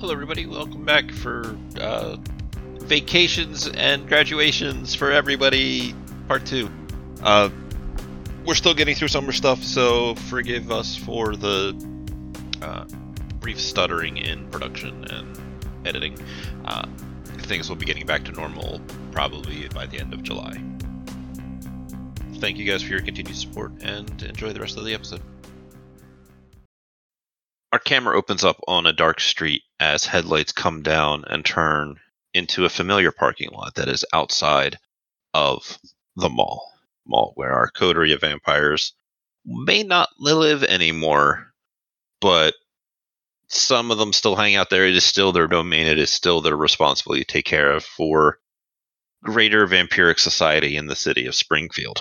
Hello, everybody. Welcome back for uh, vacations and graduations for everybody, part two. Uh, we're still getting through summer stuff, so forgive us for the uh, brief stuttering in production and editing. Uh, things will be getting back to normal probably by the end of July. Thank you guys for your continued support and enjoy the rest of the episode. Our camera opens up on a dark street as headlights come down and turn into a familiar parking lot that is outside of the mall. Mall where our coterie of vampires may not live anymore, but some of them still hang out there. It is still their domain. It is still their responsibility to take care of for greater vampiric society in the city of Springfield.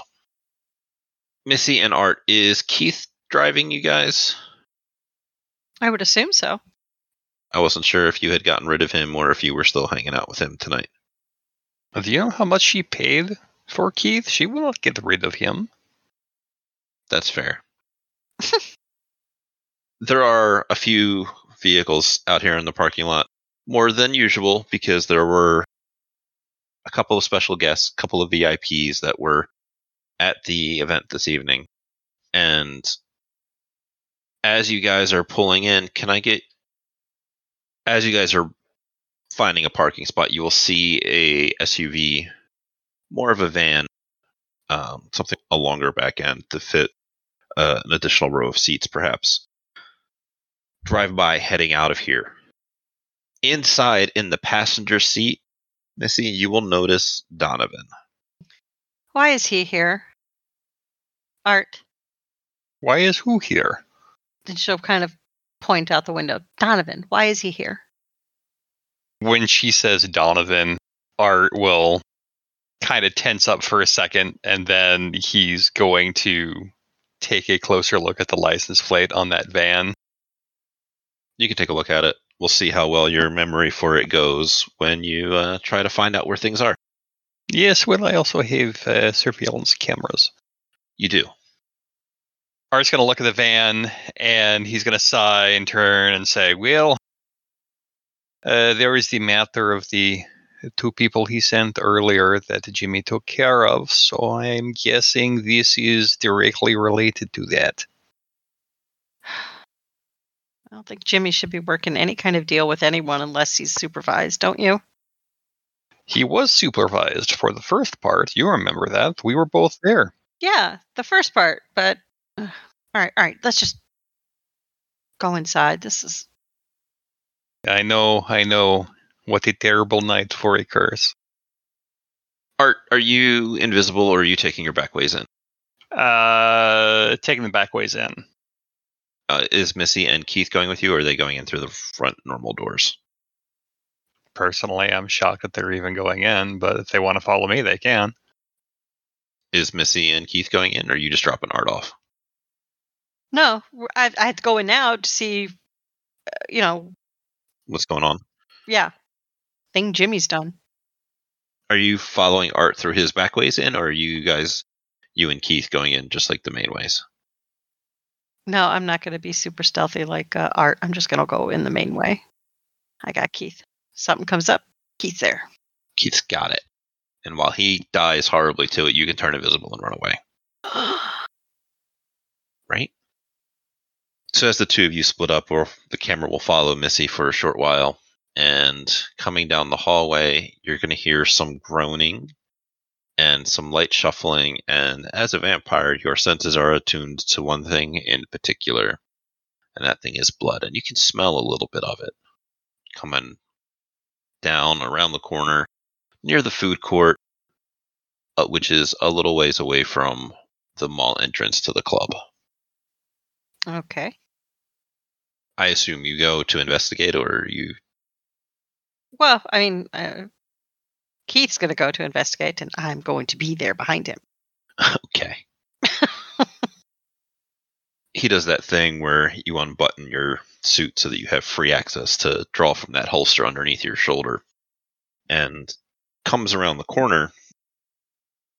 Missy and Art, is Keith driving you guys? I would assume so. I wasn't sure if you had gotten rid of him or if you were still hanging out with him tonight. Do you know how much she paid for Keith? She will not get rid of him. That's fair. there are a few vehicles out here in the parking lot, more than usual, because there were a couple of special guests, a couple of VIPs that were at the event this evening. And as you guys are pulling in, can I get as you guys are finding a parking spot, you will see a SUV, more of a van, um, something a longer back end to fit uh, an additional row of seats, perhaps. Drive by heading out of here. Inside, in the passenger seat, Missy, you will notice Donovan. Why is he here? Art. Why is who here? And she'll kind of point out the window. Donovan, why is he here? When she says Donovan, Art will kind of tense up for a second, and then he's going to take a closer look at the license plate on that van. You can take a look at it. We'll see how well your memory for it goes when you uh, try to find out where things are. Yes, well, I also have uh, surveillance cameras. You do. Art's going to look at the van and he's going to sigh and turn and say, Well, uh, there is the matter of the two people he sent earlier that Jimmy took care of, so I'm guessing this is directly related to that. I don't think Jimmy should be working any kind of deal with anyone unless he's supervised, don't you? He was supervised for the first part. You remember that. We were both there. Yeah, the first part, but uh, all right, all right, let's just go inside. This is I know, I know. What a terrible night for a curse. Art, are you invisible or are you taking your back ways in? Uh, taking the back ways in. Uh, is Missy and Keith going with you, or are they going in through the front normal doors? Personally, I'm shocked that they're even going in, but if they want to follow me, they can. Is Missy and Keith going in, or are you just dropping Art off? No. I, I had to go in now to see, uh, you know, What's going on? yeah, thing Jimmy's done. Are you following Art through his back ways in, or are you guys, you and Keith, going in just like the main ways? No, I'm not going to be super stealthy like uh, Art. I'm just going to go in the main way. I got Keith. Something comes up, Keith's there. Keith's got it. And while he dies horribly to it, you can turn invisible and run away. right? So as the two of you split up, or the camera will follow Missy for a short while, and coming down the hallway, you're going to hear some groaning and some light shuffling. And as a vampire, your senses are attuned to one thing in particular, and that thing is blood. And you can smell a little bit of it coming down around the corner near the food court, uh, which is a little ways away from the mall entrance to the club. okay. I assume you go to investigate, or you. Well, I mean, uh, Keith's going to go to investigate, and I'm going to be there behind him. Okay. he does that thing where you unbutton your suit so that you have free access to draw from that holster underneath your shoulder and comes around the corner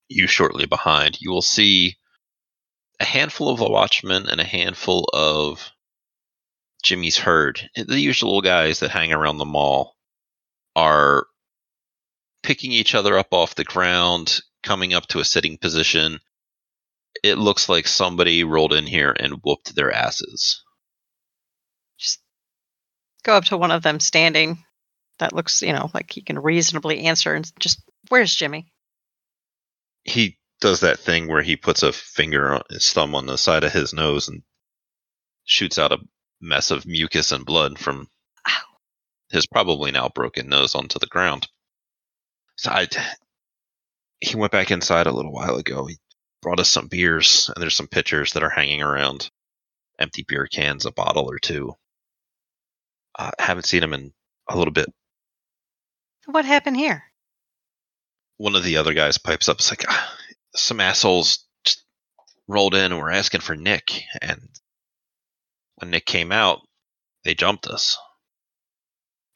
you shortly behind you will see a handful of the watchmen and a handful of Jimmy's herd, eh, the usual guys that hang around the mall, are picking each other up off the ground, coming up to a sitting position. It looks like somebody rolled in here and whooped their asses. Just go up to one of them standing. That looks, you know, like he can reasonably answer and just, where's Jimmy? He does that thing where he puts a finger on his thumb on the side of his nose and shoots out a mess of mucus and blood from his probably now broken nose onto the ground. So I, he went back inside a little while ago. He brought us some beers, and there's some pitchers that are hanging around, empty beer cans, a bottle or two. I haven't seen him in a little bit. What happened here? One of the other guys pipes up, it's like, "Ah, some assholes just rolled in and were asking for Nick, and when Nick came out, they jumped us.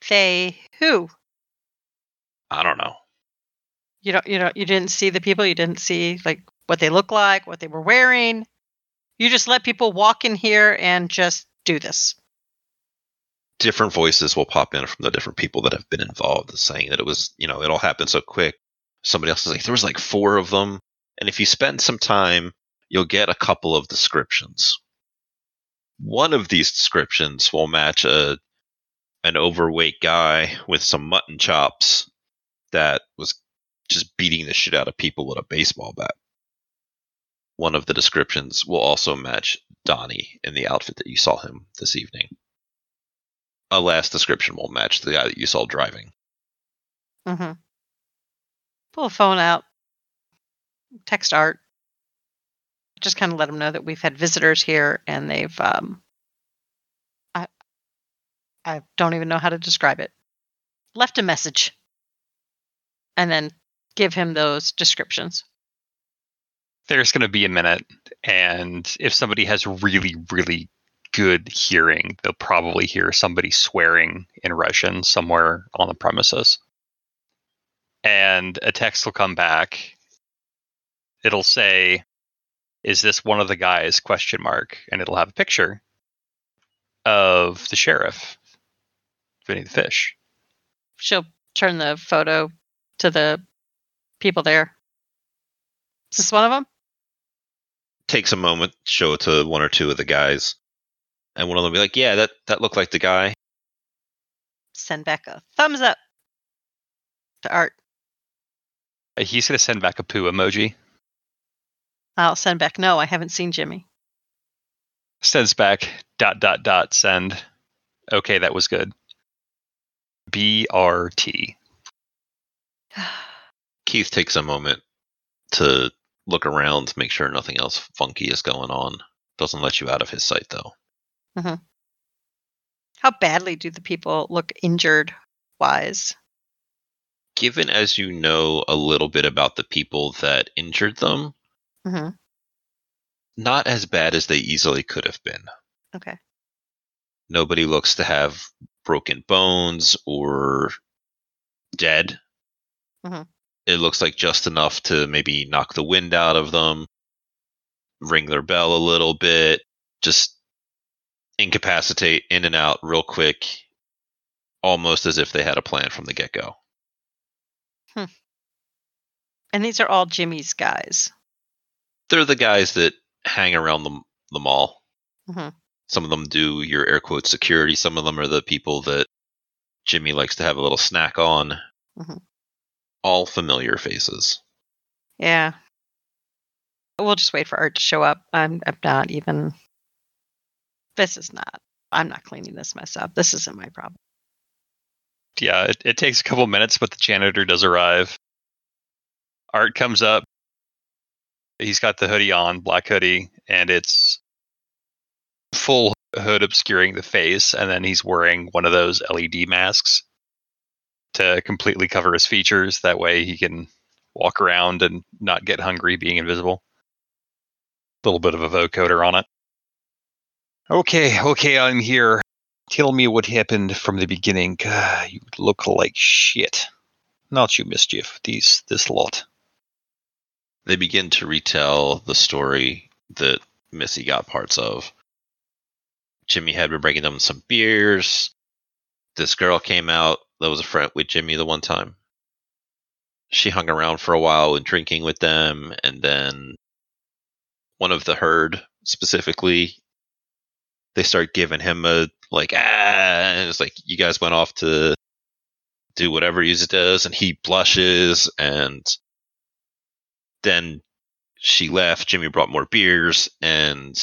They who? I don't know. You don't you don't you didn't see the people, you didn't see like what they look like, what they were wearing. You just let people walk in here and just do this. different voices will pop in from the different people that have been involved saying that it was you know it all happened so quick somebody else is like there was like four of them and if you spend some time you'll get a couple of descriptions one of these descriptions will match a an overweight guy with some mutton chops that was just beating the shit out of people with a baseball bat one of the descriptions will also match donnie in the outfit that you saw him this evening a last description will match the guy that you saw driving. Mm-hmm. Pull a phone out. Text Art. Just kind of let them know that we've had visitors here, and they've. Um, I. I don't even know how to describe it. Left a message. And then give him those descriptions. There's going to be a minute, and if somebody has really, really good hearing, they'll probably hear somebody swearing in Russian somewhere on the premises. And a text will come back. It'll say, "Is this one of the guys?" question mark, and it'll have a picture of the sheriff, Vinny the Fish. She'll turn the photo to the people there. Is this one of them? Takes a moment, show it to one or two of the guys, and one of them will be like, "Yeah, that that looked like the guy." Send back a thumbs up to Art. Uh, He's going to send back a poo emoji. I'll send back. No, I haven't seen Jimmy. Sends back dot dot dot send. Okay, that was good. BRT. Keith takes a moment to look around, make sure nothing else funky is going on. Doesn't let you out of his sight though. Mm-hmm. How badly do the people look injured wise? Given as you know a little bit about the people that injured them, hmm not as bad as they easily could have been. Okay. Nobody looks to have broken bones or dead. Mhm. It looks like just enough to maybe knock the wind out of them, ring their bell a little bit, just incapacitate in and out real quick, almost as if they had a plan from the get go. And these are all Jimmy's guys. They're the guys that hang around the, the mall. Mhm. Some of them do your air quote security. Some of them are the people that Jimmy likes to have a little snack on. Mhm. All familiar faces. Yeah. We'll just wait for Art to show up. I'm, I'm not even. This is not. I'm not cleaning this mess up. This isn't my problem. Yeah, it, it takes a couple minutes, but the janitor does arrive. Art comes up. He's got the hoodie on, black hoodie, and it's full hood obscuring the face, and then he's wearing one of those LED masks to completely cover his features. That way he can walk around and not get hungry being invisible. A little bit of a vocoder on it. Okay, okay, I'm here. Tell me what happened from the beginning. Ah, you look like shit. Not you, mischief. These this lot. They begin to retell the story that Missy got parts of. Jimmy had been bringing them some beers. This girl came out that was a friend with Jimmy the one time. She hung around for a while and drinking with them, and then one of the herd specifically, they start giving him a like ah, and it's like you guys went off to do whatever he does, and he blushes, and then she left. Jimmy brought more beers, and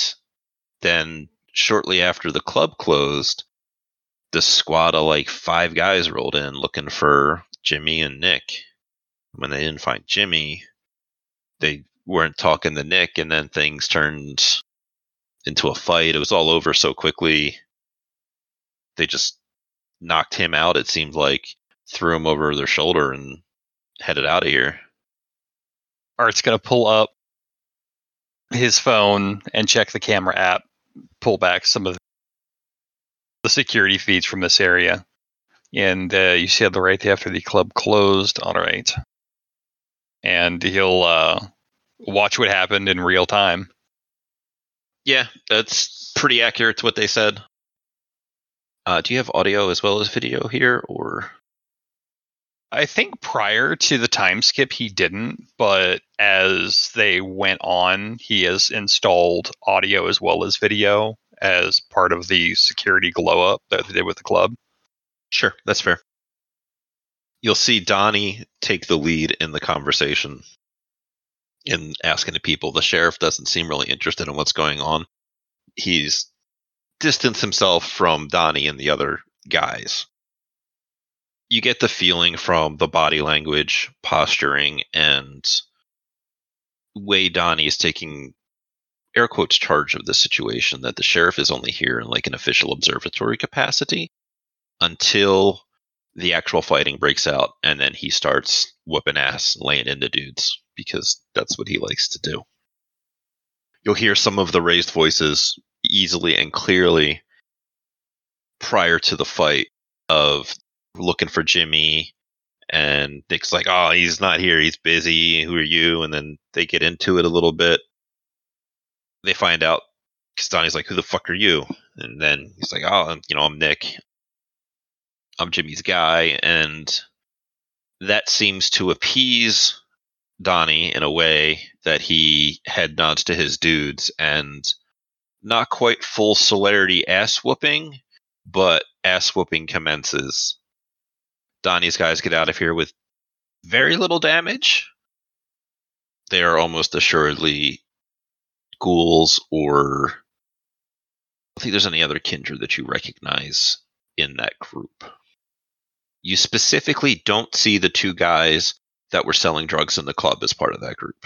then shortly after the club closed, the squad of like five guys rolled in looking for Jimmy and Nick. When they didn't find Jimmy, they weren't talking to Nick, and then things turned into a fight. It was all over so quickly. They just knocked him out, it seemed like, threw him over their shoulder and headed out of here. Art's going to pull up his phone and check the camera app, pull back some of the security feeds from this area. And uh, you said the right there after the club closed. All right. And he'll uh, watch what happened in real time. Yeah, that's pretty accurate to what they said. Uh, do you have audio as well as video here, or I think prior to the time skip he didn't, but as they went on, he has installed audio as well as video as part of the security glow up that they did with the club. Sure, that's fair. You'll see Donnie take the lead in the conversation in asking the people. The sheriff doesn't seem really interested in what's going on. He's distanced himself from Donnie and the other guys you get the feeling from the body language, posturing, and way Donnie is taking air quotes charge of the situation that the sheriff is only here in like an official observatory capacity until the actual fighting breaks out and then he starts whooping ass and laying into dudes because that's what he likes to do. You'll hear some of the raised voices easily and clearly prior to the fight of looking for Jimmy, and Nick's like, "Oh, he's not here. He's busy. Who are you?" And then they get into it a little bit. They find out Donnie's like, "Who the fuck are you?" And then he's like, "Oh, you know, I'm Nick. I'm Jimmy's guy," and that seems to appease Donnie in a way that he head nods to his dudes and not quite full celerity ass whooping, but ass whooping commences Donnie's guys get out of here with very little damage. They are almost assuredly ghouls or I don't think there's any other kindred that you recognize in that group. You specifically don't see the two guys that were selling drugs in the club as part of that group.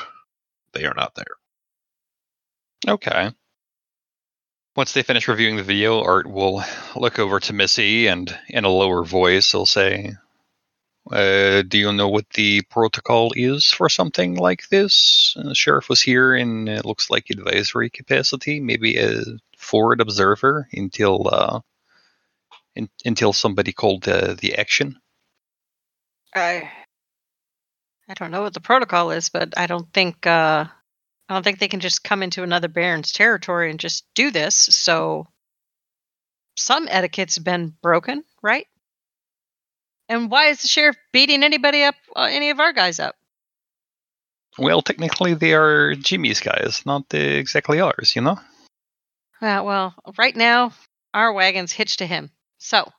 They are not there. Okay. Once they finish reviewing the video, Art will look over to Missy and in a lower voice he'll say, uh, do you know what the protocol is for something like this? Uh, sheriff was here in it looks like advisory capacity, maybe a forward observer until uh, in, until somebody called uh, the action. I I don't know what the protocol is, but I don't think uh, I don't think they can just come into another Baron's territory and just do this. So some etiquette's been broken, right? And why is the sheriff beating anybody up, uh, any of our guys up? Well, technically, they are Jimmy's guys, not exactly ours, you know? Uh, well, right now, our wagon's hitched to him. So,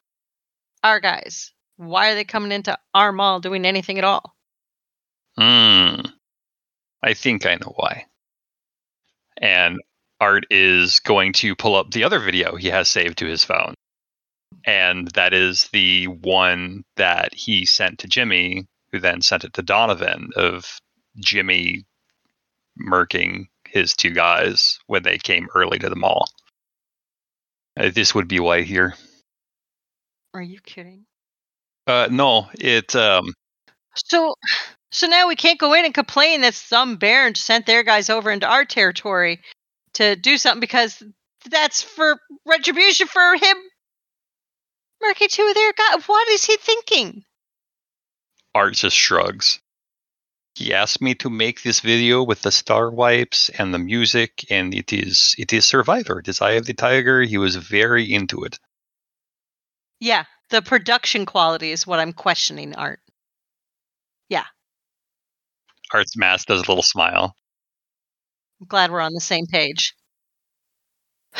our guys, why are they coming into our mall doing anything at all? Hmm. I think I know why. And Art is going to pull up the other video he has saved to his phone and that is the one that he sent to Jimmy, who then sent it to Donovan of Jimmy murking his two guys when they came early to the mall. Uh, this would be why here. Are you kidding? Uh, no, it. Um, so, so now we can't go in and complain that some Baron sent their guys over into our territory to do something because that's for retribution for him Murky two there. God, what is he thinking? Art just shrugs. He asked me to make this video with the star wipes and the music, and it is it is Survivor. It is Eye of the Tiger. He was very into it. Yeah, the production quality is what I'm questioning, Art. Yeah. Art's mask does a little smile. I'm glad we're on the same page.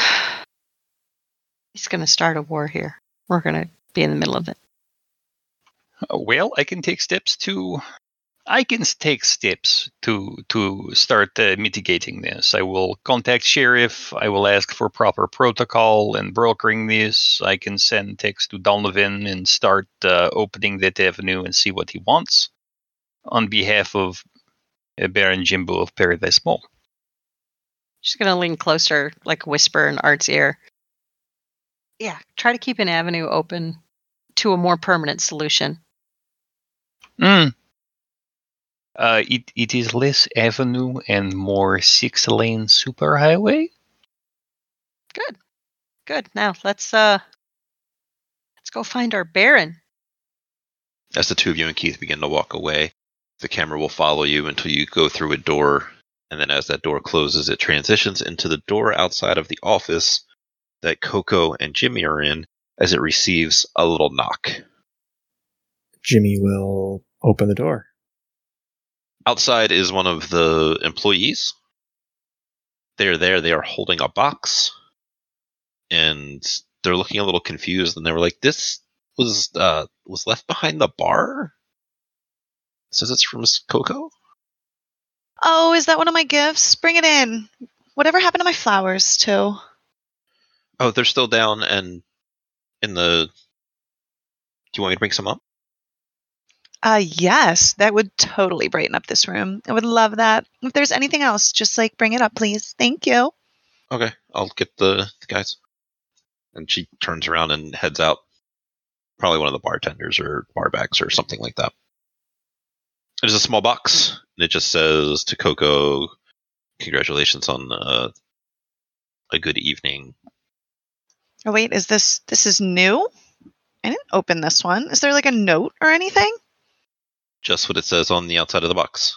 He's going to start a war here. We're going to be in the middle of it. Uh, well, I can take steps to. I can take steps to to start uh, mitigating this. I will contact sheriff. I will ask for proper protocol and brokering this. I can send text to Donovan and start uh, opening that avenue and see what he wants on behalf of uh, Baron Jimbo of Paradise Mall. She's going to lean closer, like whisper in Art's ear. Yeah, try to keep an avenue open to a more permanent solution. Mm. Uh, it, it is less avenue and more six lane superhighway. Good. Good. Now let's uh let's go find our Baron. As the two of you and Keith begin to walk away, the camera will follow you until you go through a door, and then as that door closes, it transitions into the door outside of the office that Coco and Jimmy are in as it receives a little knock. Jimmy will open the door. Outside is one of the employees. They're there, they are holding a box, and they're looking a little confused, and they were like, This was uh was left behind the bar? Says it's from Miss Coco? Oh, is that one of my gifts? Bring it in. Whatever happened to my flowers, too? Oh, they're still down and in the. Do you want me to bring some up? Uh, yes, that would totally brighten up this room. I would love that. If there's anything else, just like bring it up, please. Thank you. Okay, I'll get the, the guys. And she turns around and heads out. Probably one of the bartenders or barbacks or something like that. It is a small box, and it just says to Coco, "Congratulations on uh, a good evening." Oh, wait, is this this is new? I didn't open this one. Is there like a note or anything? Just what it says on the outside of the box.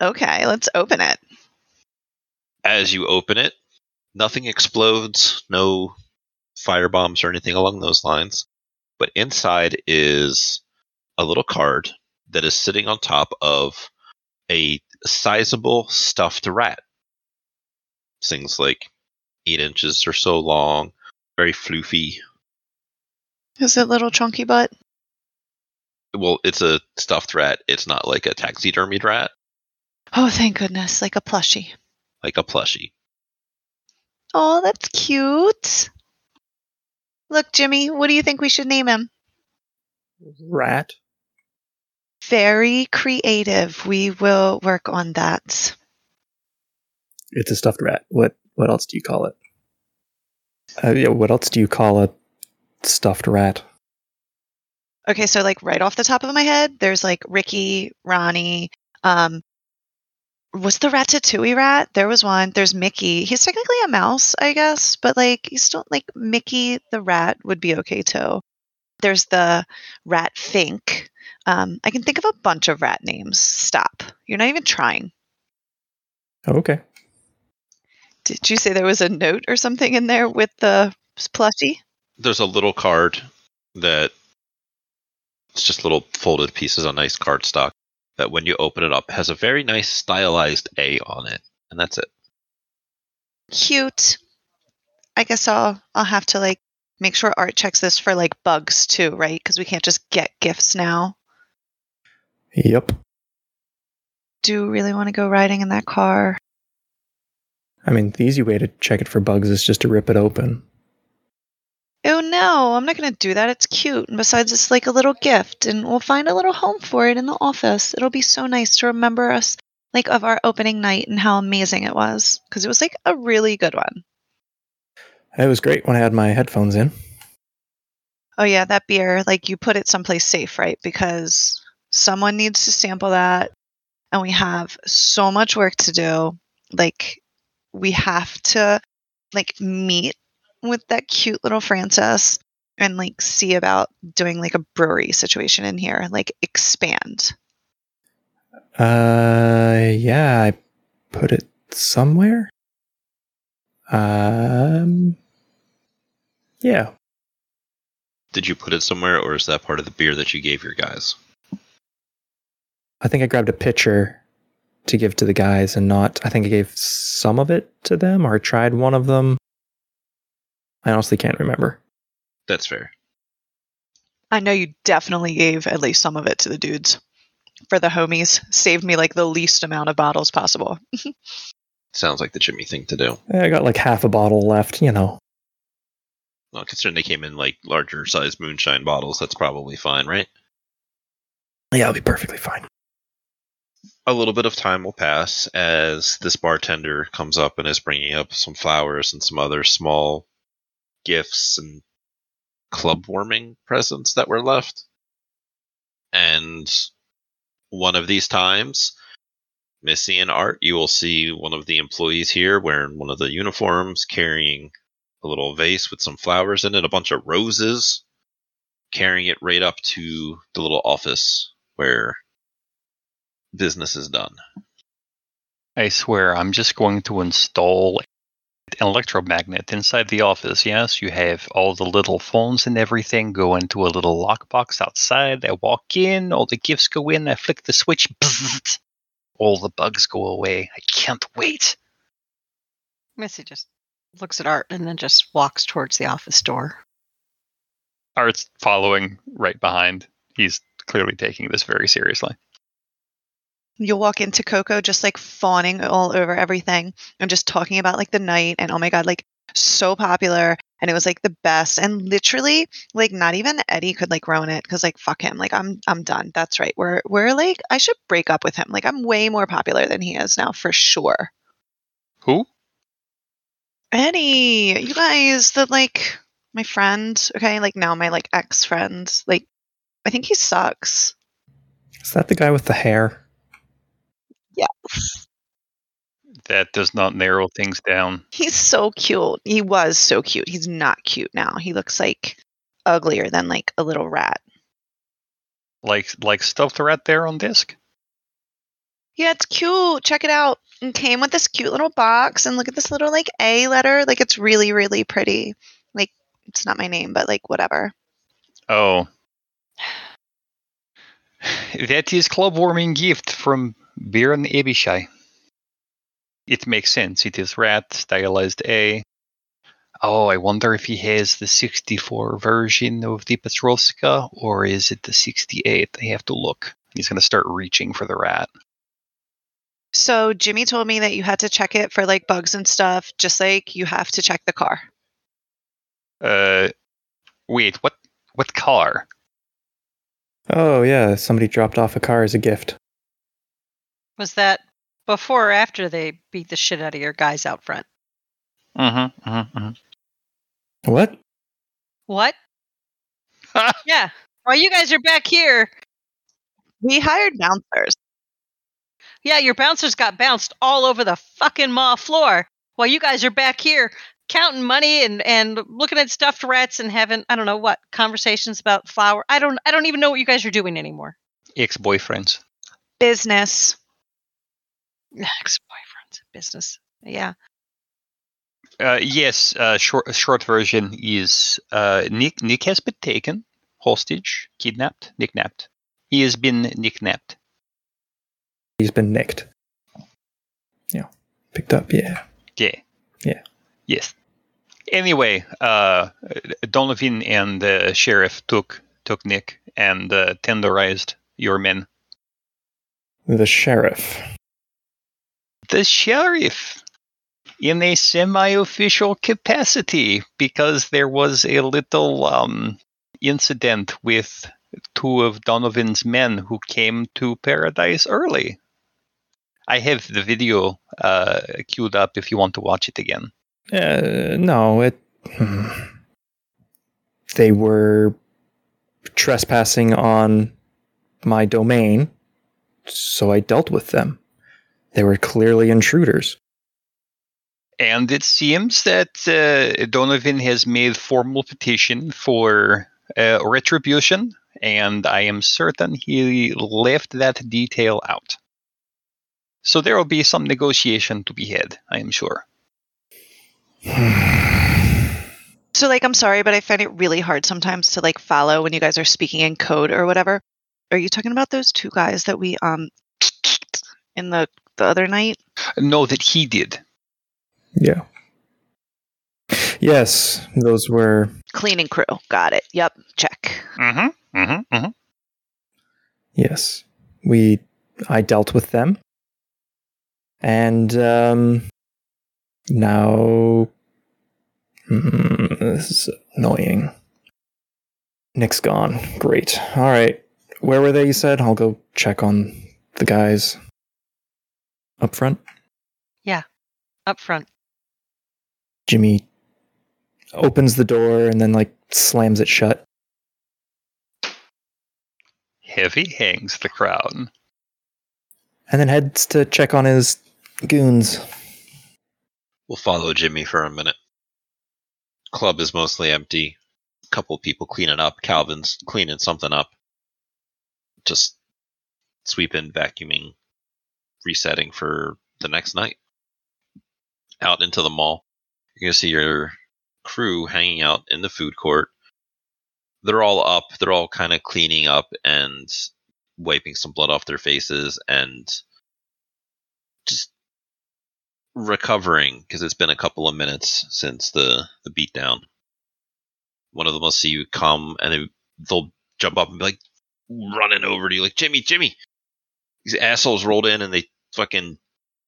Okay, let's open it. As you open it, nothing explodes, no fire bombs or anything along those lines. But inside is a little card that is sitting on top of a sizable stuffed rat. Things like eight inches or so long, very floofy. Is it little chunky butt? Well, it's a stuffed rat. It's not like a taxidermied rat, Oh, thank goodness, like a plushie. like a plushie. Oh, that's cute. Look, Jimmy, what do you think we should name him? Rat. Very creative. We will work on that. It's a stuffed rat. What what else do you call it? Uh, yeah, what else do you call a stuffed rat? Okay, so like right off the top of my head, there's like Ricky, Ronnie, um what's the Ratatouille rat? There was one. There's Mickey. He's technically a mouse, I guess, but like he's still like Mickey the rat would be okay too. There's the rat Fink. Um, I can think of a bunch of rat names. Stop. You're not even trying. Oh, okay. Did you say there was a note or something in there with the plushie? There's a little card that it's just little folded pieces of nice cardstock that when you open it up has a very nice stylized A on it, and that's it. Cute. I guess I'll I'll have to like make sure Art checks this for like bugs too, right? Because we can't just get gifts now. Yep. Do you really want to go riding in that car? I mean, the easy way to check it for bugs is just to rip it open. Oh no, I'm not gonna do that. It's cute. And besides, it's like a little gift, and we'll find a little home for it in the office. It'll be so nice to remember us, like of our opening night and how amazing it was, because it was like a really good one. It was great when I had my headphones in. Oh yeah, that beer, like you put it someplace safe, right? Because someone needs to sample that, and we have so much work to do. Like we have to like meet with that cute little Frances and like see about doing like a brewery situation in here, like expand. Uh, yeah, I put it somewhere. Um, yeah. Did you put it somewhere, or is that part of the beer that you gave your guys? I think I grabbed a pitcher to give to the guys and not, I think I gave some of it to them or tried one of them. I honestly can't remember. That's fair. I know you definitely gave at least some of it to the dudes for the homies. Saved me like the least amount of bottles possible. Sounds like the Jimmy thing to do. I got like half a bottle left, you know. Well, considering they came in like larger size moonshine bottles, that's probably fine, right? Yeah, I'll be perfectly fine. A little bit of time will pass as this bartender comes up and is bringing up some flowers and some other small gifts and club warming presents that were left. And one of these times, Missy and Art, you will see one of the employees here wearing one of the uniforms, carrying a little vase with some flowers in it, a bunch of roses, carrying it right up to the little office where business is done. I swear, I'm just going to install an electromagnet inside the office. Yes, you have all the little phones and everything go into a little lockbox outside. I walk in, all the gifts go in. I flick the switch, bzzzt, all the bugs go away. I can't wait. Missy just looks at Art and then just walks towards the office door. Art's following right behind. He's clearly taking this very seriously. You'll walk into Coco just like fawning all over everything and just talking about like the night and oh my god, like so popular and it was like the best and literally like not even Eddie could like ruin it because like fuck him like I'm I'm done that's right we're we're like I should break up with him like I'm way more popular than he is now for sure Who? Eddie you guys the like my friend okay like now my like ex friend like I think he sucks Is that the guy with the hair? That does not narrow things down. He's so cute. He was so cute. He's not cute now. He looks like uglier than like a little rat. Like like stuffed rat there on disc. Yeah, it's cute. Check it out. It came with this cute little box and look at this little like A letter. Like it's really, really pretty. Like it's not my name, but like whatever. Oh. That is club warming gift from Björn Ebishai. It makes sense. It is rat, stylized A. Oh, I wonder if he has the 64 version of the Petrovska, or is it the 68? I have to look. He's going to start reaching for the rat. So Jimmy told me that you had to check it for like bugs and stuff, just like you have to check the car. Uh, wait, what? What car? Oh, yeah, somebody dropped off a car as a gift. Was that before or after they beat the shit out of your guys out front? Mm-hmm. mm-hmm, What? What? yeah. While you guys are back here, We hired bouncers. yeah, your bouncers got bounced all over the fucking mall floor. While you guys are back here counting money and, and looking at stuffed rats and having I don't know what conversations about flour. I don't I don't even know what you guys are doing anymore. Ex-boyfriends. Business. Ex boyfriends, business. Yeah. Uh, yes, uh, short short version is uh, Nick. Nick has been taken hostage, kidnapped, nicknapped. He has been nicknapped. He's been nicked. Yeah. Picked up, yeah. Yeah. Yeah. Yes. Anyway, uh, Donovan and the sheriff took took Nick and uh, tenderized your men. The sheriff. The sheriff, in a semi-official capacity, because there was a little um, incident with two of Donovan's men who came to Paradise early. I have the video uh, queued up if you want to watch it again. Uh, no, it. hmm. They were trespassing on my domain, so I dealt with them. They were clearly intruders. And it seems that uh, Donovan has made formal petition for uh, retribution, and I am certain he left that detail out. So there will be some negotiation to be had, I am sure. So like I'm sorry, but I find it really hard sometimes to like follow when you guys are speaking in code or whatever. Are you talking about those two guys that we um in the the other night? No, that he did. yeah. Yes, those were Cleaning crew. Got it. Yep. Check. Mm-hmm. Mm-hmm. Mm-hmm. yes. We I dealt with them. And um now Hmm, this is annoying. Nick's gone. Great. All right. Where were they, you said? I'll go check on the guys. Up front? Yeah, up front. Jimmy opens the door and then like slams it shut. Heavy hangs the crown. And then heads to check on his goons. We'll follow Jimmy for a minute. Club is mostly empty. A couple people cleaning up. Calvin's cleaning something up. Just sweeping, vacuuming, resetting for the next night. Out into the mall. You're going to see your crew hanging out in the food court. They're all up. They're all kind of cleaning up and wiping some blood off their faces and just recovering because it's been a couple of minutes since the the beatdown. One of them will see you come and they, they'll jump up and be like running over to you, like Jimmy, Jimmy. These assholes rolled in and they fucking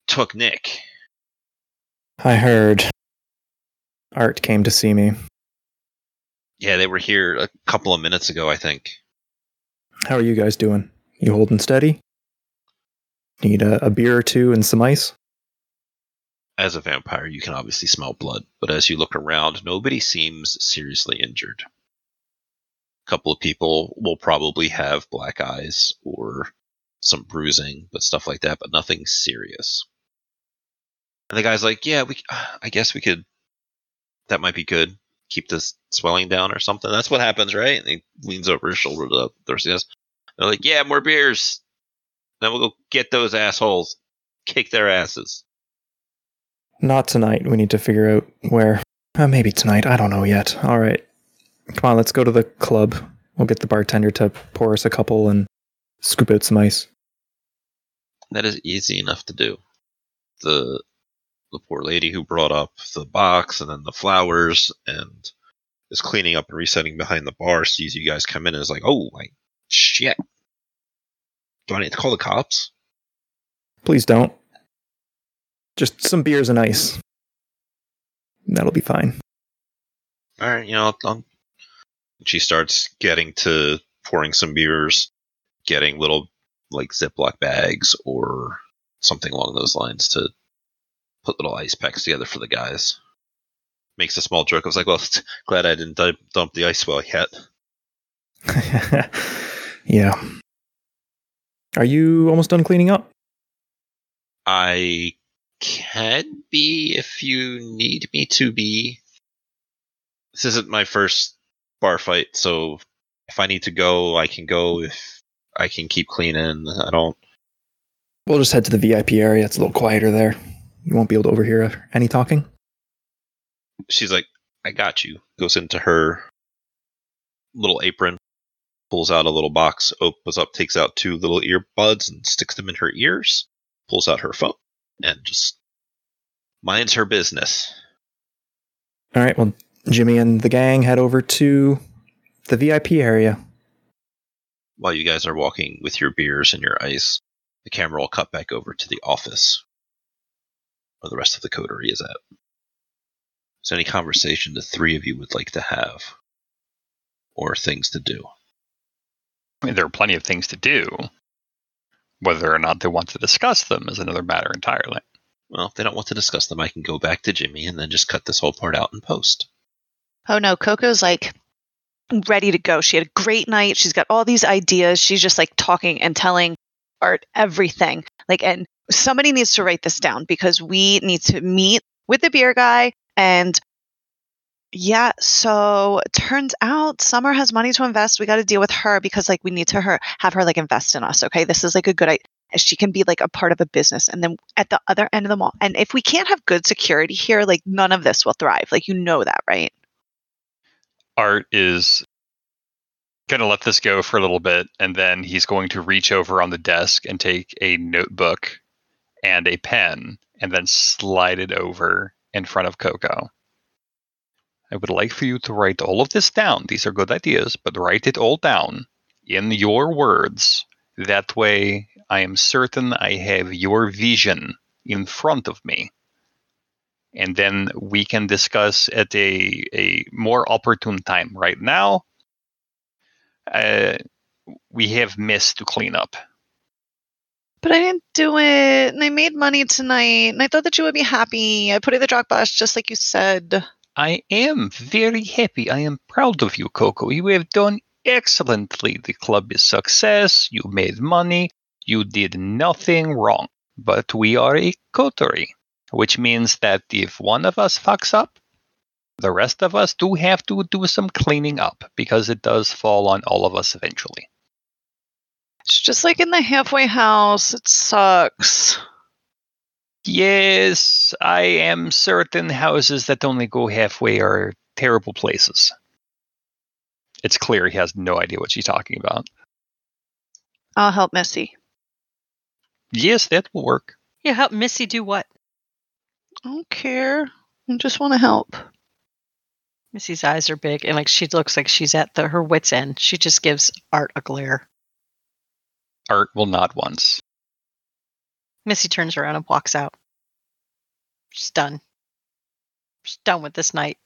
took Nick. I heard Art came to see me. Yeah, they were here a couple of minutes ago, I think. How are you guys doing? You holding steady? Need a, a beer or two and some ice? As a vampire, you can obviously smell blood, but as you look around, nobody seems seriously injured. A couple of people will probably have black eyes or some bruising, but stuff like that, but nothing serious. And the guy's like, "Yeah, we. I guess we could. That might be good. Keep this swelling down or something. That's what happens, right?" And he leans over his shoulder to the of. They're like, "Yeah, more beers. Then we'll go get those assholes, kick their asses." Not tonight. We need to figure out where. Uh, maybe tonight. I don't know yet. All right. Come on, let's go to the club. We'll get the bartender to pour us a couple and scoop out some ice. That is easy enough to do. The the poor lady who brought up the box and then the flowers and is cleaning up and resetting behind the bar sees you guys come in and is like, "Oh my shit! Do I need to call the cops?" Please don't. Just some beers and ice. That'll be fine. All right, you know, I'll, she starts getting to pouring some beers, getting little like Ziploc bags or something along those lines to put little ice packs together for the guys. Makes a small joke. I was like, well, glad I didn't dump- dump the ice well yet. yeah. Are you almost done cleaning up? I can be if you need me to be. This isn't my first bar fight, so if I need to go, I can go. If I can keep cleaning, I don't. We'll just head to the VIP area. It's a little quieter there. You won't be able to overhear any talking. She's like, I got you. Goes into her little apron, pulls out a little box, opens up, takes out two little earbuds and sticks them in her ears, pulls out her phone, and just minds her business. All right. Well, Jimmy and the gang head over to the VIP area. While you guys are walking with your beers and your ice, the camera will cut back over to the office where the rest of the coterie is at. Is there any conversation the three of you would like to have? Or things to do? I mean, there are plenty of things to do. Whether or not they want to discuss them is another matter entirely. Well, if they don't want to discuss them, I can go back to Jimmy and then just cut this whole part out and post. Oh no, Coco's like ready to go. She had a great night. She's got all these ideas. She's just like talking and telling Art everything. Like, and somebody needs to write this down because we need to meet with the beer guy. And yeah, so turns out Summer has money to invest. We got to deal with her because like we need to her have her like invest in us. Okay, this is like a good idea. she can be like a part of a business and then at the other end of the mall and if we can't have good security here like none of this will thrive like you know that right Art is going to let this go for a little bit, and then he's going to reach over on the desk and take a notebook and a pen and then slide it over in front of Coco. I would like for you to write all of this down. These are good ideas, but write it all down in your words. That way, I am certain I have your vision in front of me and then we can discuss at a, a more opportune time. Right now, uh, we have mess to clean up. but i didn't do it and i made money tonight and i thought that you would be happy i put it in the Dropbox just like you said I am very happy. I am proud of you, Coco. You have done excellently. The club is success. You made money. You did nothing wrong. But we are a coterie, which means that if one of us fucks up, the rest of us do have to do some cleaning up because it does fall on all of us eventually. it's just like in the halfway house it sucks Yes, I am certain houses that only go halfway are terrible places. It's clear he has no idea what she's talking about. i'll help missy Yes, that will work. Yeah, help Missy do what? I don't care i just want to help Missy's eyes are big and like she looks like she's at the her wits end. She just gives Art a glare. Art will nod once. Missy turns around and walks out. She's done. She's done with this night.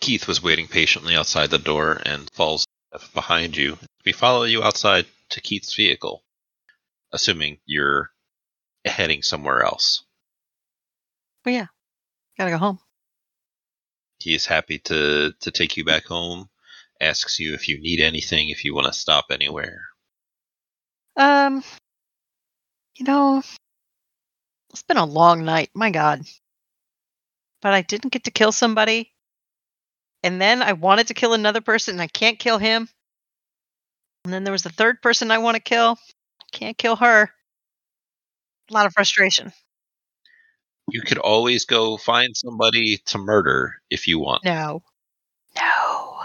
Keith was waiting patiently outside the door and falls behind you. We follow you outside to Keith's vehicle, assuming you're heading somewhere else. But yeah, gotta go home. He is happy to, to take you back home, asks you if you need anything, if you want to stop anywhere. Um, you know, it's been a long night. My God. But I didn't get to kill somebody. And then I wanted to kill another person and I can't kill him. And then there was the third person I want to kill. Can't kill her. A lot of frustration. You could always go find somebody to murder if you want. No. No.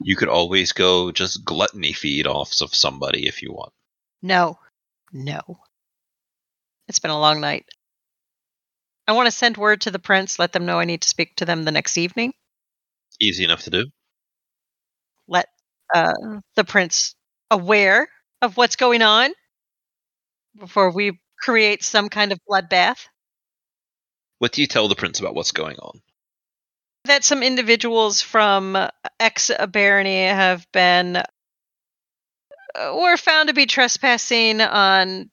You could always go just gluttony feed off of somebody if you want. No. No. It's been a long night. I want to send word to the prince, let them know I need to speak to them the next evening. Easy enough to do. Let uh, the prince aware of what's going on before we create some kind of bloodbath. What do you tell the prince about what's going on? That some individuals from ex barony have been uh, were found to be trespassing on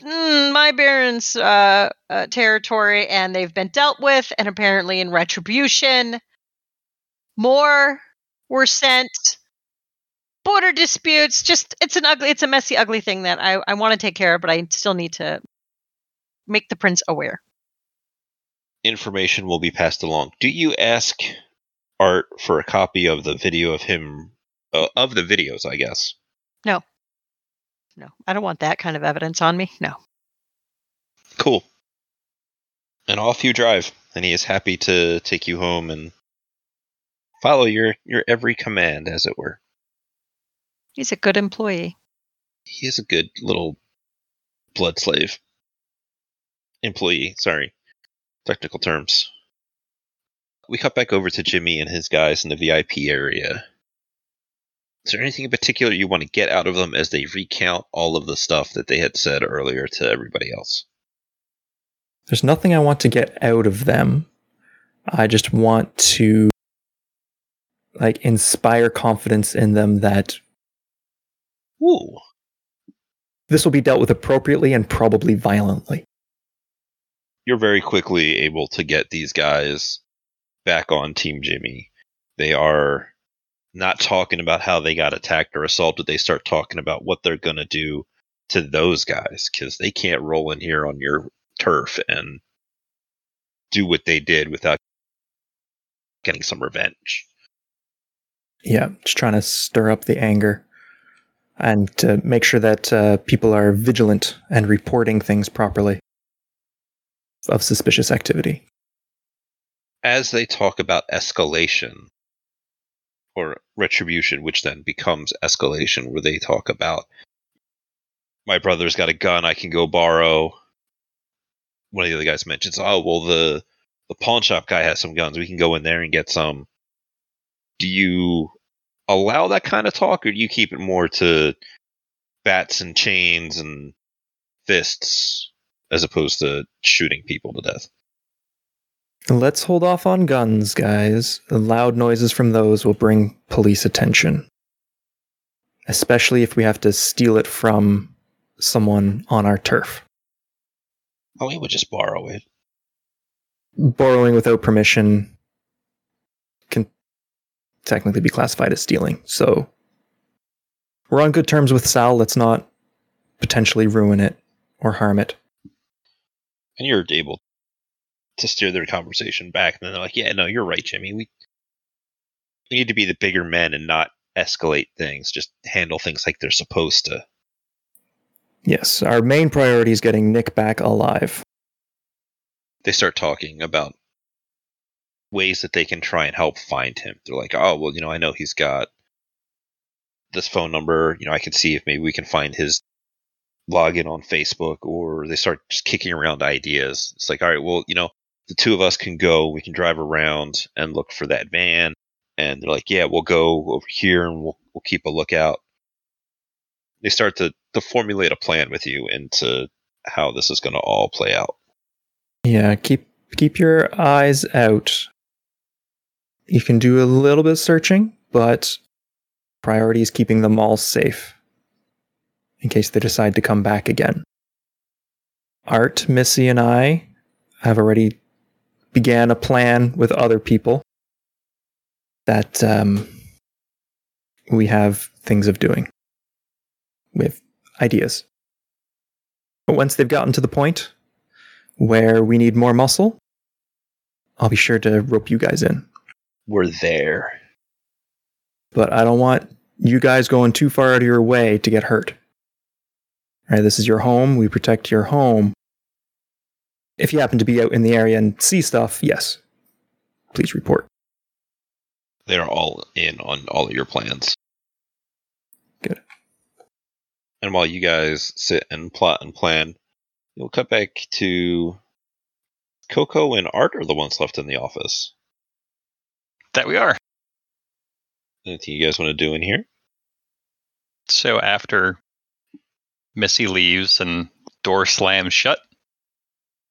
mm, my baron's uh, uh, territory, and they've been dealt with. And apparently, in retribution, more were sent. Border disputes, just it's an ugly, it's a messy, ugly thing that I, I want to take care of, but I still need to make the prince aware. Information will be passed along. Do you ask Art for a copy of the video of him, uh, of the videos, I guess? No, No, I don't want that kind of evidence on me. No. Cool. And off you drive, and he is happy to take you home and follow your, your every command, as it were. He's a good employee. He is a good little blood slave. Employee, sorry. Technical terms. We cut back over to Jimmy and his guys in the VIP area. Is there anything in particular you want to get out of them as they recount all of the stuff that they had said earlier to everybody else? There's nothing I want to get out of them. I just want to like inspire confidence in them that Ooh. this will be dealt with appropriately and probably violently. You're very quickly able to get these guys back on Team Jimmy. They are not talking about how they got attacked or assaulted. They start talking about what they're going to do to those guys because they can't roll in here on your turf and do what they did without getting some revenge. Yeah, just trying to stir up the anger. and to make sure that uh, people are vigilant and reporting things properly of suspicious activity. As they talk about escalation or retribution, which then becomes escalation, where they talk about my brother's got a gun I can go borrow. One of the other guys mentions, oh well, the the pawn shop guy has some guns. We can go in there and get some. Do you allow that kind of talk, or do you keep it more to bats and chains and fists as opposed to shooting people to death? Let's hold off on guns, guys. The loud noises from those will bring police attention. Especially if we have to steal it from someone on our turf. Oh, we would just borrow it. Borrowing without permission can technically be classified as stealing. So we're on good terms with Sal. Let's not potentially ruin it or harm it. And you're able to steer their conversation back. And then they're like, yeah, no, you're right, Jimmy. We, we need to be the bigger men and not escalate things, just handle things like they're supposed to. Yes, our main priority is getting Nick back alive. They start talking about ways that they can try and help find him. They're like, oh, well, you know, I know he's got this phone number. You know, I can see if maybe we can find his login on Facebook, or they start just kicking around ideas. It's like, all right, well, you know, the two of us can go. We can drive around and look for that van. And they're like, yeah, we'll go over here and we'll we'll keep a lookout. They start to to formulate a plan with you into how this is going to all play out. Yeah, keep keep your eyes out. You can do a little bit of searching, but priority is keeping them all safe in case they decide to come back again. Art, Missy, and I have already began a plan with other people that um, we have things of doing. We have ideas. But once they've gotten to the point where we need more muscle, I'll be sure to rope you guys in. We're there. But I don't want you guys going too far out of your way to get hurt. All right, this is your home. We protect your home. If you happen to be out in the area and see stuff, yes, please report. They're all in on all of your plans. Good. And while you guys sit and plot and plan, you'll cut back to Coco and Art are the ones left in the office. That we are. Anything you guys want to do in here? So after Missy leaves and door slams shut,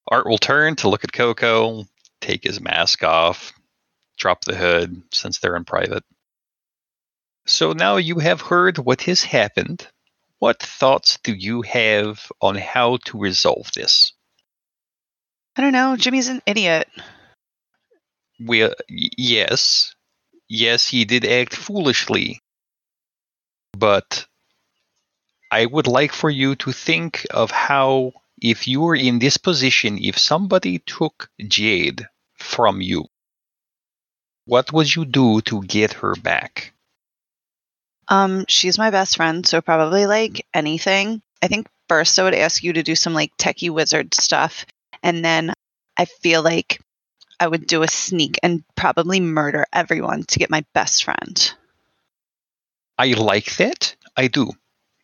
Art will turn to look at Coco, take his mask off, drop the hood since they're in private. So now you have heard what has happened. What thoughts do you have on how to resolve this? I don't know. Jimmy's an idiot. We, uh, y- yes, yes, he did act foolishly, but I would like for you to think of how, if you were in this position, if somebody took Jade from you, what would you do to get her back? Um, she's my best friend, so probably like anything. I think first I would ask you to do some like techie wizard stuff, and then I feel like I would do a sneak and probably murder everyone to get my best friend. I like that. I do.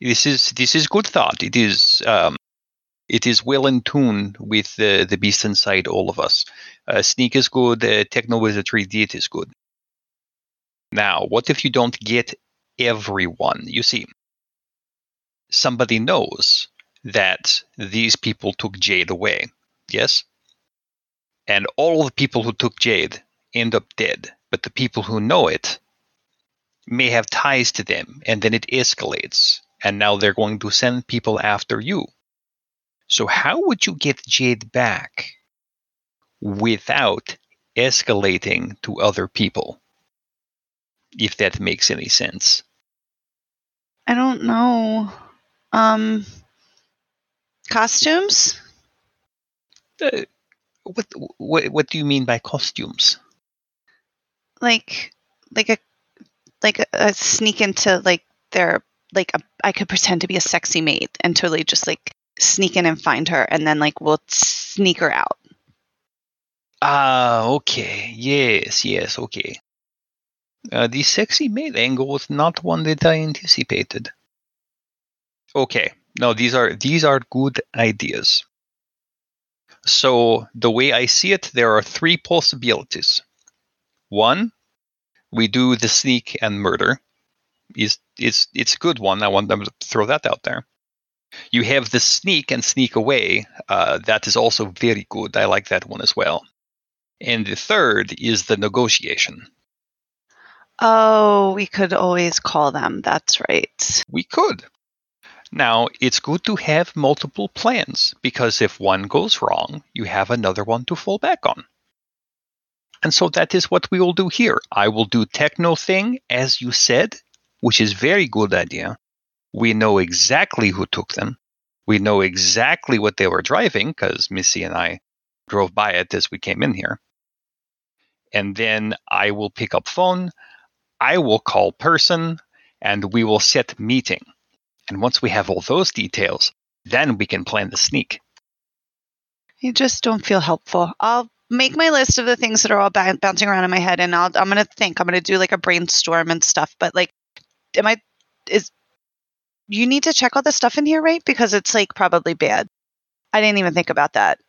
This is this is good thought. It is um, it is well in tune with the the beast inside all of us. Uh, sneak is good. Uh, techno wizardry it is good. Now, what if you don't get everyone? You see, somebody knows that these people took Jade away. Yes, and all the people who took Jade end up dead. But the people who know it may have ties to them, and then it escalates. And now they're going to send people after you. So, how would you get Jade back without escalating to other people? If that makes any sense. I don't know. Um, costumes? Uh, what, what what do you mean by costumes? Like, like a like a, a sneak into like their like a, I could pretend to be a sexy maid and totally just like sneak in and find her, and then like we'll sneak her out. Ah, okay. Yes, yes, okay. Uh, the sexy maid angle was not one that I anticipated. Okay. No, these are these are good ideas. So the way I see it, there are three possibilities. One, we do the sneak and murder. Is it's it's a good one. I want them to throw that out there. You have the sneak and sneak away. Uh, that is also very good. I like that one as well. And the third is the negotiation. Oh, we could always call them. That's right. We could. Now, it's good to have multiple plans because if one goes wrong, you have another one to fall back on. And so that is what we will do here. I will do techno thing as you said, which is very good idea. We know exactly who took them. We know exactly what they were driving because Missy and I drove by it as we came in here. And then I will pick up phone. I will call person and we will set meeting. And once we have all those details, then we can plan the sneak. You just don't feel helpful. I'll make my list of the things that are all b- bouncing around in my head, and I'll, I'm gonna think. I'm gonna do like a brainstorm and stuff. But like, am I? Is you need to check all the stuff in here, right? Because it's like probably bad. I didn't even think about that.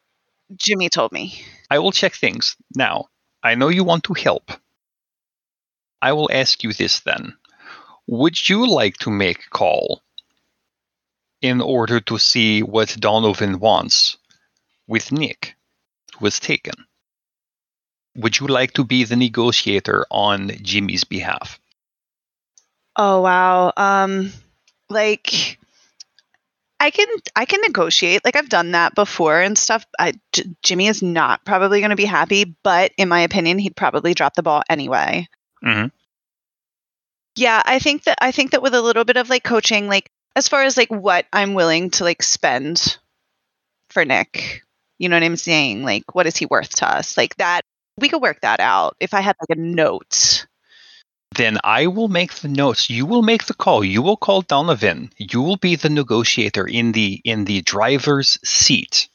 Jimmy told me. I will check things. Now, I know you want to help. I will ask you this then. Would you like to make call in order to see what Donovan wants with Nick, who was taken? Would you like to be the negotiator on Jimmy's behalf? Oh wow. Um, like I can I can negotiate. Like I've done that before and stuff. I, J- Jimmy is not probably going to be happy, but in my opinion, he'd probably drop the ball anyway. Mhm. Yeah, I think that I think that with a little bit of like coaching, like as far as like what I'm willing to like spend for Nick, you know what I'm saying? Like what is he worth to us? Like that we could work that out if I had like a note. Then I will make the notes. You will make the call. You will call Donovan. You will be the negotiator in the in the driver's seat.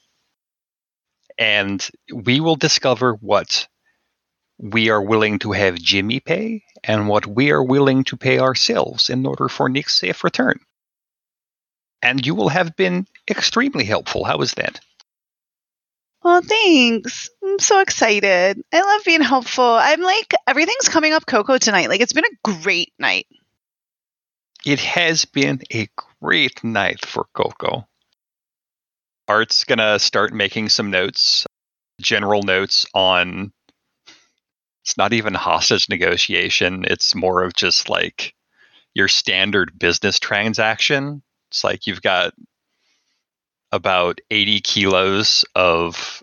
And we will discover what we are willing to have Jimmy pay and what we are willing to pay ourselves in order for Nick's safe return. And you will have been extremely helpful. How is that? Well, thanks. I'm so excited. I love being helpful. I'm like everything's coming up Coco tonight. Like it's been a great night. It has been a great night for Coco. Art's gonna start making some notes, general notes on. It's not even hostage negotiation. It's more of just like your standard business transaction. It's like you've got about 80 kilos of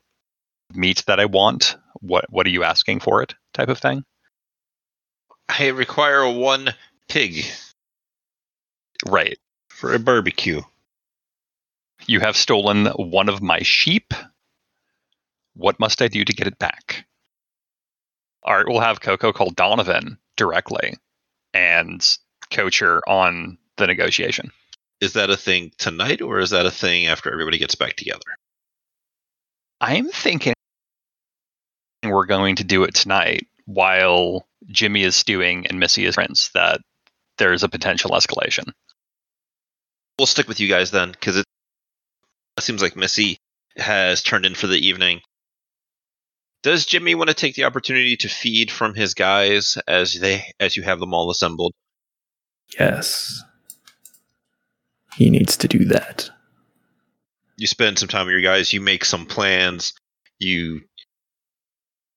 meat that I want. What what are you asking for it? Type of thing. I require one pig Right. for a barbecue. You have stolen one of my sheep. What must I do to get it back? All right, we'll have Coco call Donovan directly and coach her on the negotiation. Is that a thing tonight, or is that a thing after everybody gets back together? I'm thinking we're going to do it tonight while Jimmy is stewing and Missy is friends, that there's a potential escalation. We'll stick with you guys then, because it seems like Missy has turned in for the evening. Does Jimmy want to take the opportunity to feed from his guys as they as you have them all assembled? Yes. He needs to do that. you spend some time with your guys, you make some plans, you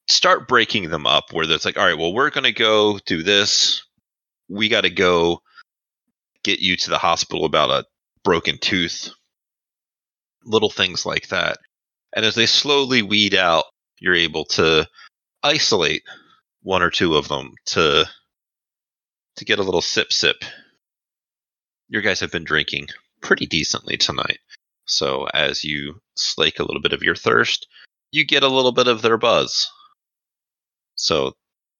start breaking them up where it's like, all right, well, we're going to go do this. We got to go get you to the hospital about a broken tooth. Little things like that. And as they slowly weed out, you're able to isolate one or two of them to to get a little sip sip. Your guys have been drinking pretty decently tonight. So as you slake a little bit of your thirst, you get a little bit of their buzz. So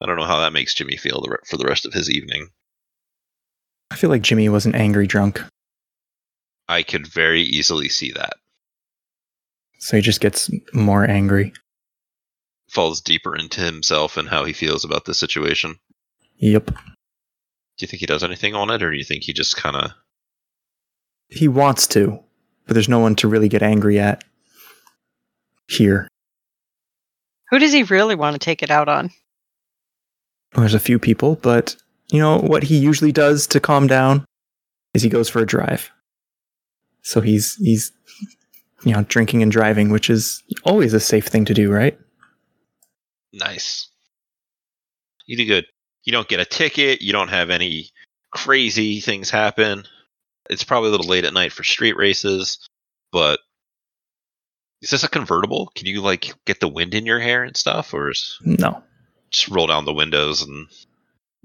I don't know how that makes Jimmy feel the re- for the rest of his evening. I feel like Jimmy was an angry drunk, I could very easily see that. so he just gets more angry. Falls deeper into himself and how he feels about the situation. Yep. Do you think he does anything on it, or do you think he just kind of He wants to, but there's no one to really get angry at here. Who does he really want to take it out on? Well, there's a few people, but you know what he usually does to calm down is he goes for a drive. So he's he's you know drinking and driving, which is always a safe thing to do, right? nice? You do good. You don't get a ticket. You don't have any crazy things happen. It's probably a little late at night for street races, but is this a convertible? Can you like get the wind in your hair and stuff, or is No. just roll down the windows and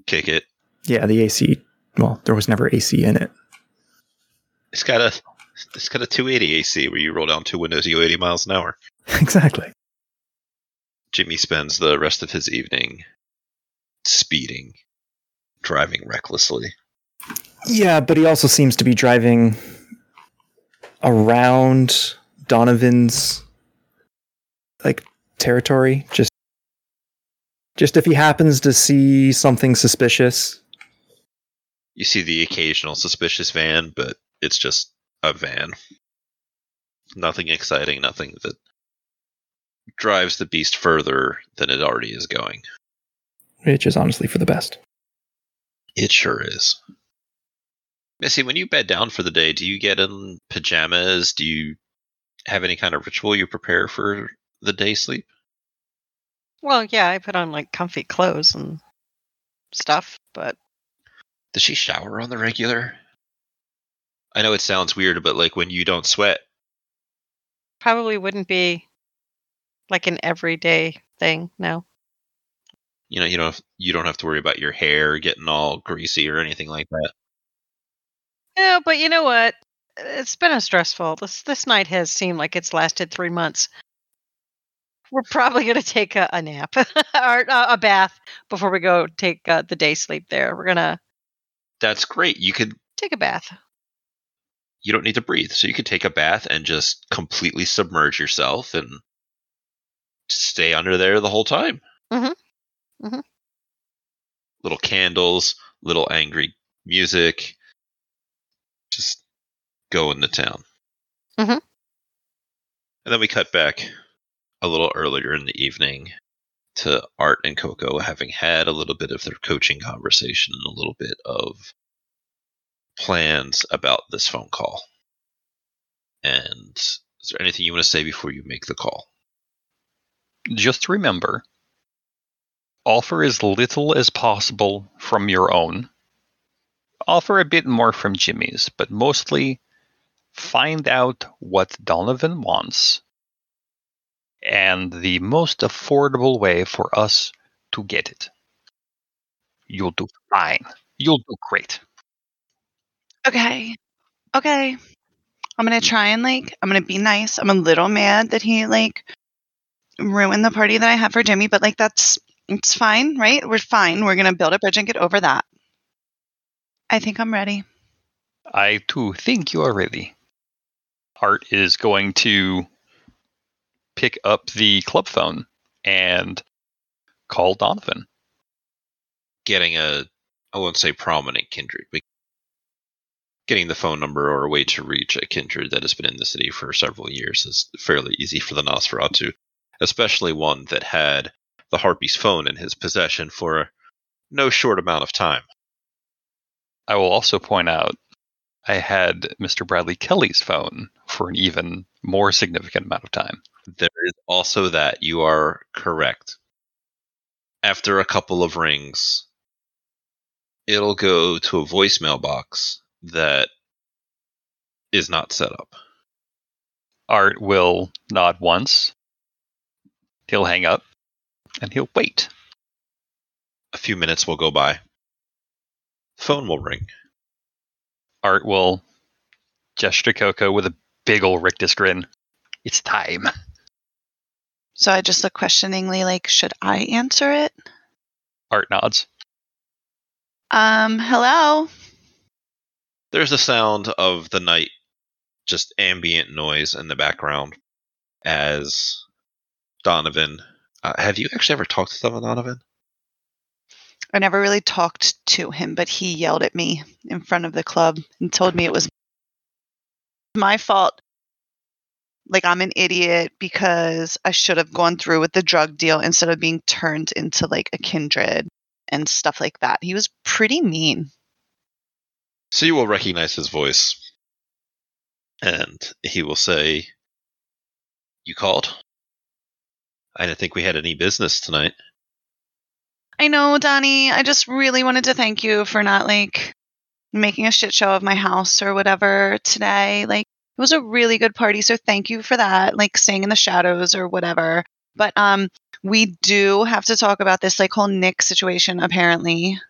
kick it? Yeah, the AC. Well, there was never AC in it. It's got a it's got a 280 AC where you roll down two windows, you go 80 miles an hour. exactly. Jimmy spends the rest of his evening speeding, driving recklessly. Yeah, but he also seems to be driving around Donovan's like territory. Just just if he happens to see something suspicious, You see the occasional suspicious van, but it's just a van. Nothing exciting, nothing that drives the beast further than it already is going. Which is honestly for the best. It sure is. Missy, when you bed down for the day, do you get in pajamas? Do you have any kind of ritual you prepare for the day sleep? Well, yeah, I put on like comfy clothes and stuff, but Does she shower on the regular? I know it sounds weird, but like when you don't sweat, probably wouldn't be like an everyday thing. No. You know, you don't have, you don't have to worry about your hair getting all greasy or anything like that. Yeah, but you know what? It's been a stressful. This this night has seemed like it's lasted three months. We're probably going to take a, a nap or uh, a bath before we go take uh, the day sleep. There, we're gonna That's great. You could take a bath. you don't need to breathe, so you could take a bath and just completely submerge yourself and stay under there the whole time. Mhm. Mhm. Little candles, little angry music. Just go into town. Mhm. And then we cut back a little earlier in the evening to Art and Coco having had a little bit of their coaching conversation and a little bit of plans about this phone call. And is there anything you want to say before you make the call? Just remember offer as little as possible from your own. Offer a bit more from Jimmy's, but mostly find out what Donovan wants and the most affordable way for us to get it. You'll do fine. You'll do great. Okay. Okay. I'm gonna try and like I'm gonna be nice. I'm a little mad that he like ruined the party that I had for Jimmy, but like that's it's fine, right? We're fine. We're gonna build a bridge and get over that. I think I'm ready. I too think you are ready. Art is going to pick up the club phone and call Donovan. Getting a, I won't say prominent kindred, but getting the phone number or a way to reach a kindred that has been in the city for several years is fairly easy for the Nosferatu, especially one that had the Harpy's phone in his possession for no short amount of time. I will also point out I had Mr. Bradley Kelly's phone for an even more significant amount of time. There is also that. You are correct. After a couple of rings, it'll go to a voicemail box that is not set up. Art will nod once. He'll hang up and he'll wait. A few minutes will go by. Phone will ring. Art will gesture to Coco with a big ol' rictus grin. It's time. So I just look questioningly like, should I answer it? Art nods. Um, hello. there's a sound of the night, just ambient noise in the background as Donovan. Uh, have you actually ever talked to someone, Donovan? I never really talked to him, but he yelled at me in front of the club and told me it was my fault. Like I'm an idiot because I should have gone through with the drug deal instead of being turned into like a kindred and stuff like that. He was pretty mean. So you will recognize his voice. And he will say, You called? I didn't think we had any business tonight. I know, Donnie. I just really wanted to thank you for not like making a shit show of my house or whatever today. Like it was a really good party, so thank you for that. Like staying in the shadows or whatever. But um we do have to talk about this like whole Nick situation apparently.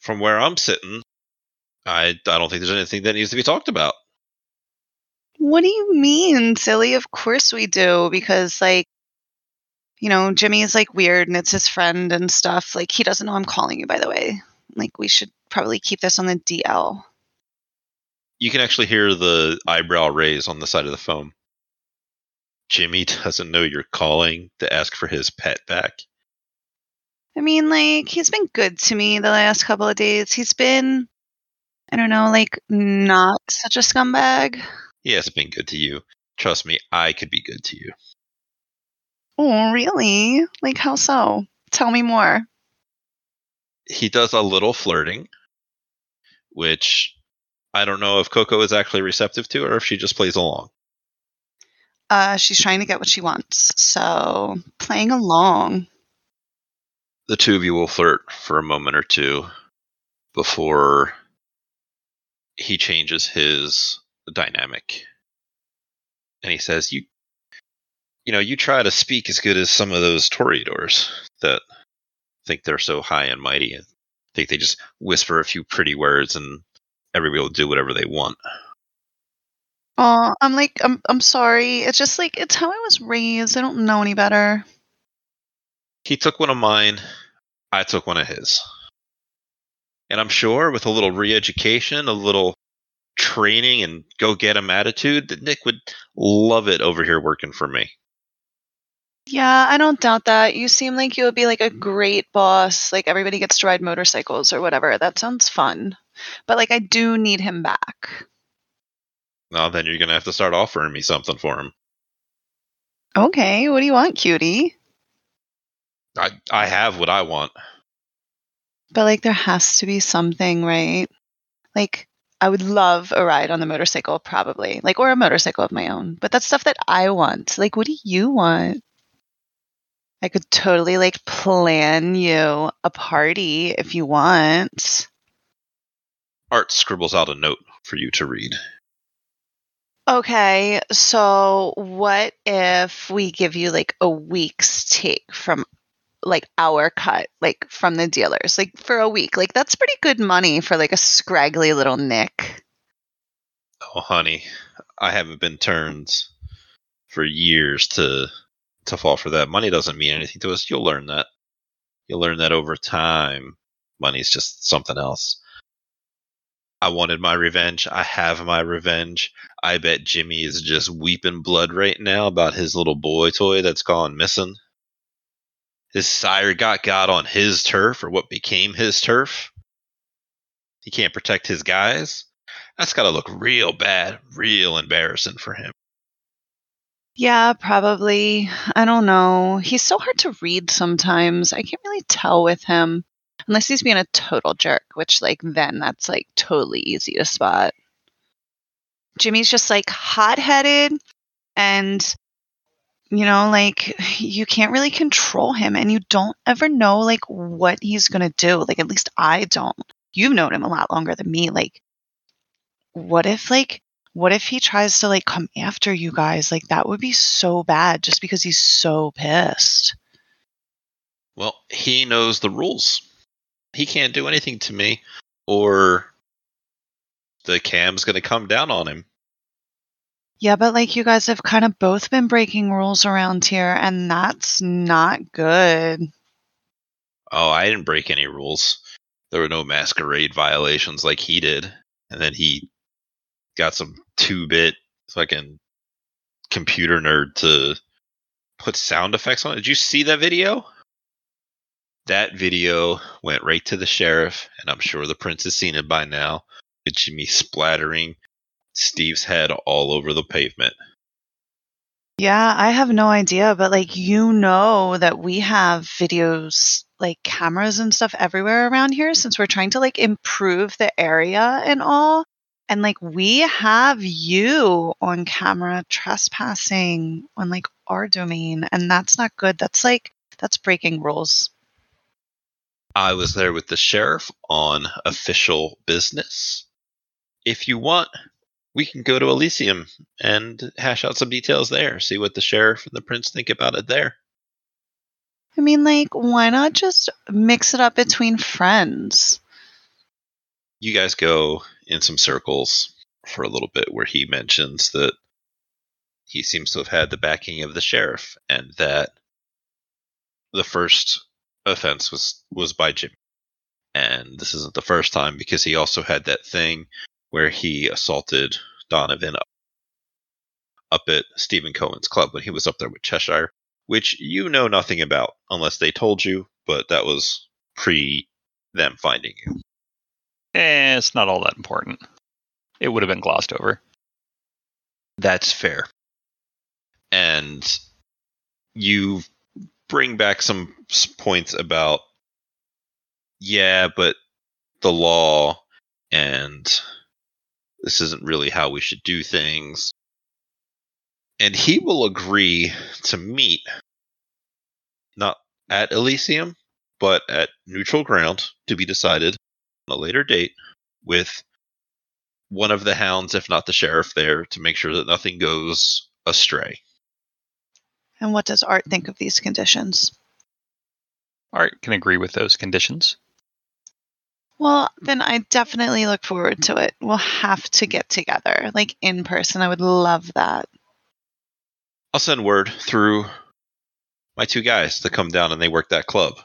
From where I'm sitting, I I don't think there's anything that needs to be talked about. What do you mean, silly? Of course we do because like you know, Jimmy is like weird and it's his friend and stuff. Like he doesn't know I'm calling you by the way. Like we should probably keep this on the DL. You can actually hear the eyebrow raise on the side of the phone. Jimmy doesn't know you're calling to ask for his pet back. I mean, like, he's been good to me the last couple of days. He's been, I don't know, like, not such a scumbag. He hasn't been good to you. Trust me, I could be good to you. Oh, really? Like, how so? Tell me more. He does a little flirting, which I don't know if Coco is actually receptive to or if she just plays along. Uh, she's trying to get what she wants, so playing along. The two of you will flirt for a moment or two before he changes his dynamic. And he says, You you know, you try to speak as good as some of those Toreadors that think they're so high and mighty and think they just whisper a few pretty words and everybody will do whatever they want. Oh, I'm like, I'm, I'm sorry. It's just like, it's how I was raised. I don't know any better. He took one of mine, I took one of his. And I'm sure with a little re education, a little training, and go get him attitude, that Nick would love it over here working for me. Yeah, I don't doubt that. You seem like you would be like a great boss. Like everybody gets to ride motorcycles or whatever. That sounds fun. But like, I do need him back. Now then you're gonna have to start offering me something for him. Okay, what do you want, cutie? I I have what I want. But like, there has to be something, right? Like, I would love a ride on the motorcycle, probably, like, or a motorcycle of my own. But that's stuff that I want. Like, what do you want? I could totally like plan you a party if you want. Art scribbles out a note for you to read. Okay, so what if we give you like a week's take from like our cut, like from the dealers, like for a week? Like that's pretty good money for like a scraggly little Nick. Oh, honey, I haven't been turned for years to to fall for that. Money doesn't mean anything to us. You'll learn that. You'll learn that over time. Money's just something else. I wanted my revenge. I have my revenge. I bet Jimmy is just weeping blood right now about his little boy toy that's gone missing. His sire got got on his turf, or what became his turf. He can't protect his guys. That's got to look real bad, real embarrassing for him. Yeah, probably. I don't know. He's so hard to read sometimes. I can't really tell with him unless he's being a total jerk, which, like, then that's like totally easy to spot. Jimmy's just like hot headed and, you know, like, you can't really control him and you don't ever know, like, what he's going to do. Like, at least I don't. You've known him a lot longer than me. Like, what if, like, what if he tries to like come after you guys? Like that would be so bad just because he's so pissed. Well, he knows the rules. He can't do anything to me or the cam's going to come down on him. Yeah, but like you guys have kind of both been breaking rules around here and that's not good. Oh, I didn't break any rules. There were no masquerade violations like he did. and then he got some two bit fucking computer nerd to put sound effects on. Did you see that video? That video went right to the sheriff, and I'm sure the prince has seen it by now. It's Jimmy splattering Steve's head all over the pavement. Yeah, I have no idea, but like you know that we have videos like cameras and stuff everywhere around here since we're trying to like improve the area and all. And like we have you on camera trespassing on like our domain and that's not good. That's like that's breaking rules. I was there with the sheriff on official business. If you want, we can go to Elysium and hash out some details there, see what the sheriff and the prince think about it there. I mean like why not just mix it up between friends? You guys go in some circles for a little bit where he mentions that he seems to have had the backing of the sheriff and that the first offense was was by Jimmy. And this isn't the first time because he also had that thing where he assaulted Donovan up, up at Stephen Cohen's club when he was up there with Cheshire, which you know nothing about unless they told you, but that was pre them finding you. Eh, it's not all that important. It would have been glossed over. That's fair. And you bring back some points about, yeah, but the law and this isn't really how we should do things. And he will agree to meet, not at Elysium, but at neutral ground to be decided a later date with one of the hounds, if not the sheriff, there to make sure that nothing goes astray. And what does Art think of these conditions? Art can agree with those conditions. Well, then I definitely look forward to it. We'll have to get together, like in person. I would love that. I'll send word through my two guys to come down and they work that club.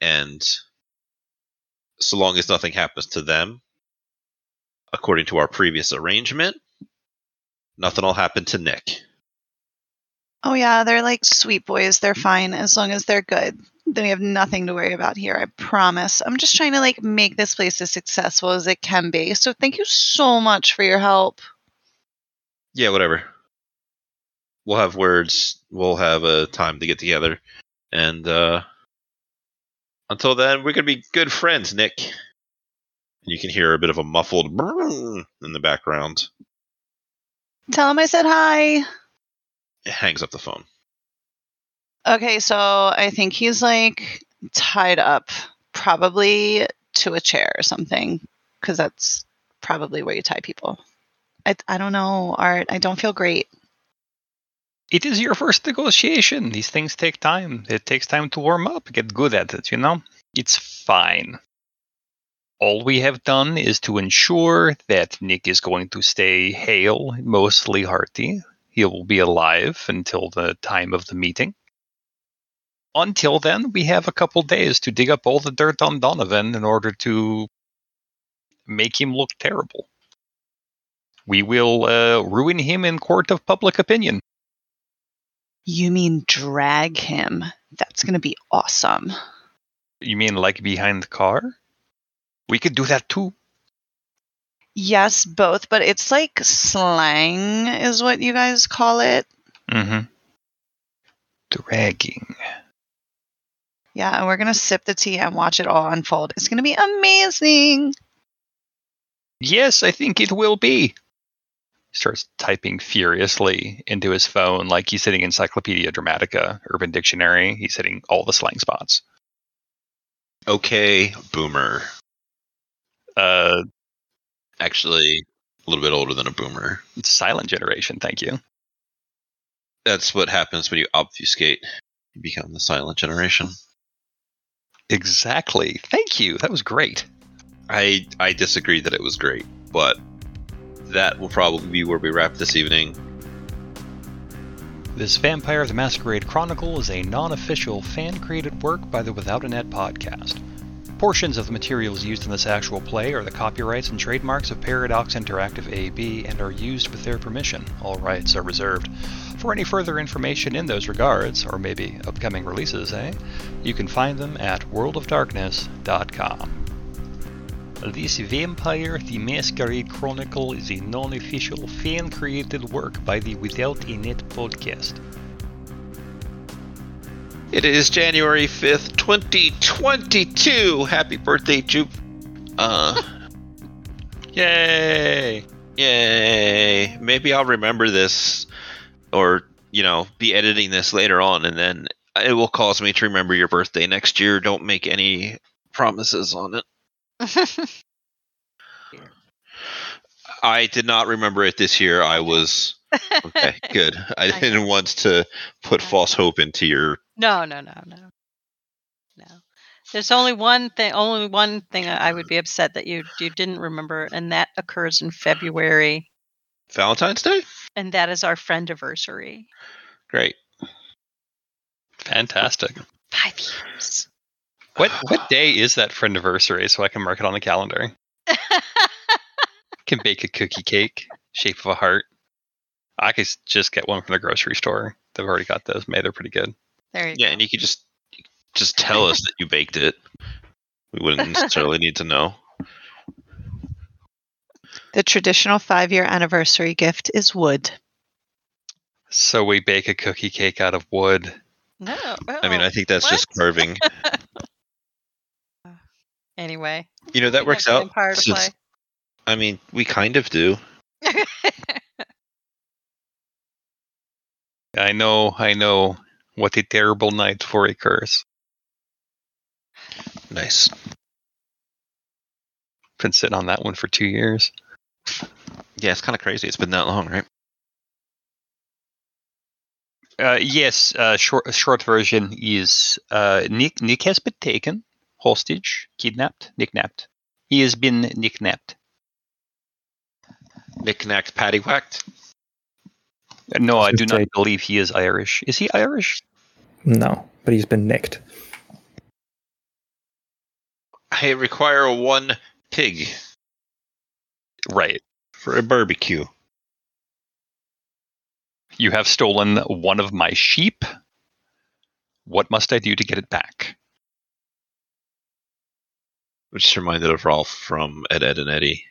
And so long as nothing happens to them, according to our previous arrangement, nothing will happen to Nick. Oh, yeah, they're like sweet boys. They're fine as long as they're good. Then we have nothing to worry about here, I promise. I'm just trying to like make this place as successful as it can be. So thank you so much for your help. Yeah, whatever. We'll have words. We'll have a time to get together. And uh until then, we're gonna be good friends, Nick. And you can hear a bit of a muffled in the background. Tell him I said hi. It hangs up the phone. Okay, so I think he's like tied up, probably to a chair or something, because that's probably where you tie people. I, I don't know, Art. I don't feel great. It is your first negotiation. These things take time. It takes time to warm up, get good at it, you know? It's fine. All we have done is to ensure that Nick is going to stay hale, mostly hearty. He will be alive until the time of the meeting. Until then, we have a couple days to dig up all the dirt on Donovan in order to make him look terrible. We will uh, ruin him in court of public opinion. You mean drag him? That's going to be awesome. You mean like behind the car? We could do that too. Yes, both, but it's like slang, is what you guys call it. Mm-hmm. Dragging. Yeah, and we're going to sip the tea and watch it all unfold. It's going to be amazing. Yes, I think it will be. Starts typing furiously into his phone like he's hitting Encyclopedia Dramatica, Urban Dictionary. He's hitting all the slang spots. Okay, boomer. Uh, Actually, a little bit older than a boomer. silent generation, thank you. That's what happens when you obfuscate. You become the silent generation. Exactly. Thank you. That was great. I I disagree that it was great, but that will probably be where we wrap this evening. This Vampire the Masquerade Chronicle is a non official fan created work by the Without a Net podcast. Portions of the materials used in this actual play are the copyrights and trademarks of Paradox Interactive AB and are used with their permission. All rights are reserved. For any further information in those regards, or maybe upcoming releases, eh? You can find them at worldofdarkness.com. This Vampire the Masquerade Chronicle is a non official fan created work by the Without a Net podcast. It is January 5th, 2022. Happy birthday, Jupe. Uh, Yay! yay. Maybe I'll remember this or, you know, be editing this later on and then it will cause me to remember your birthday next year. Don't make any promises on it. I did not remember it this year. I was okay, good. I I didn't want to put I false hope into your no, no, no, no, no. There's only one thing. Only one thing I would be upset that you you didn't remember, and that occurs in February, Valentine's Day. and that is our friend anniversary. Great. Fantastic. Five years. What what day is that for anniversary so I can mark it on the calendar? Can bake a cookie cake, shape of a heart. I could just get one from the grocery store. They've already got those made. They're pretty good. there you Yeah, go. and you could just just tell us that you baked it. We wouldn't necessarily need to know. The traditional five year anniversary gift is wood. So we bake a cookie cake out of wood. No. I mean, oh, I think that's just carving. Anyway, You know, that works out. Since- I mean, we kind of do. I know, I know. What a terrible night for a curse. Nice. Been sitting on that one for two years. Yeah, it's kind of crazy. It's been that long, right? Uh, yes, uh, short short version is uh, Nick Nick has been taken hostage, kidnapped, nicknapped. He has been nicknapped. Knick-knacked, paddywhacked. No, I do not say- believe he is Irish. Is he Irish? No, but he's been nicked. I require one pig Right. for a barbecue. You have stolen one of my sheep. What must I do to get it back? Which reminded of Rolf from Ed, Edd, and Eddy.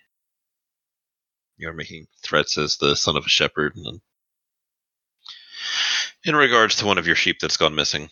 You're making threats as the son of a shepherd. And in regards to one of your sheep that's gone missing.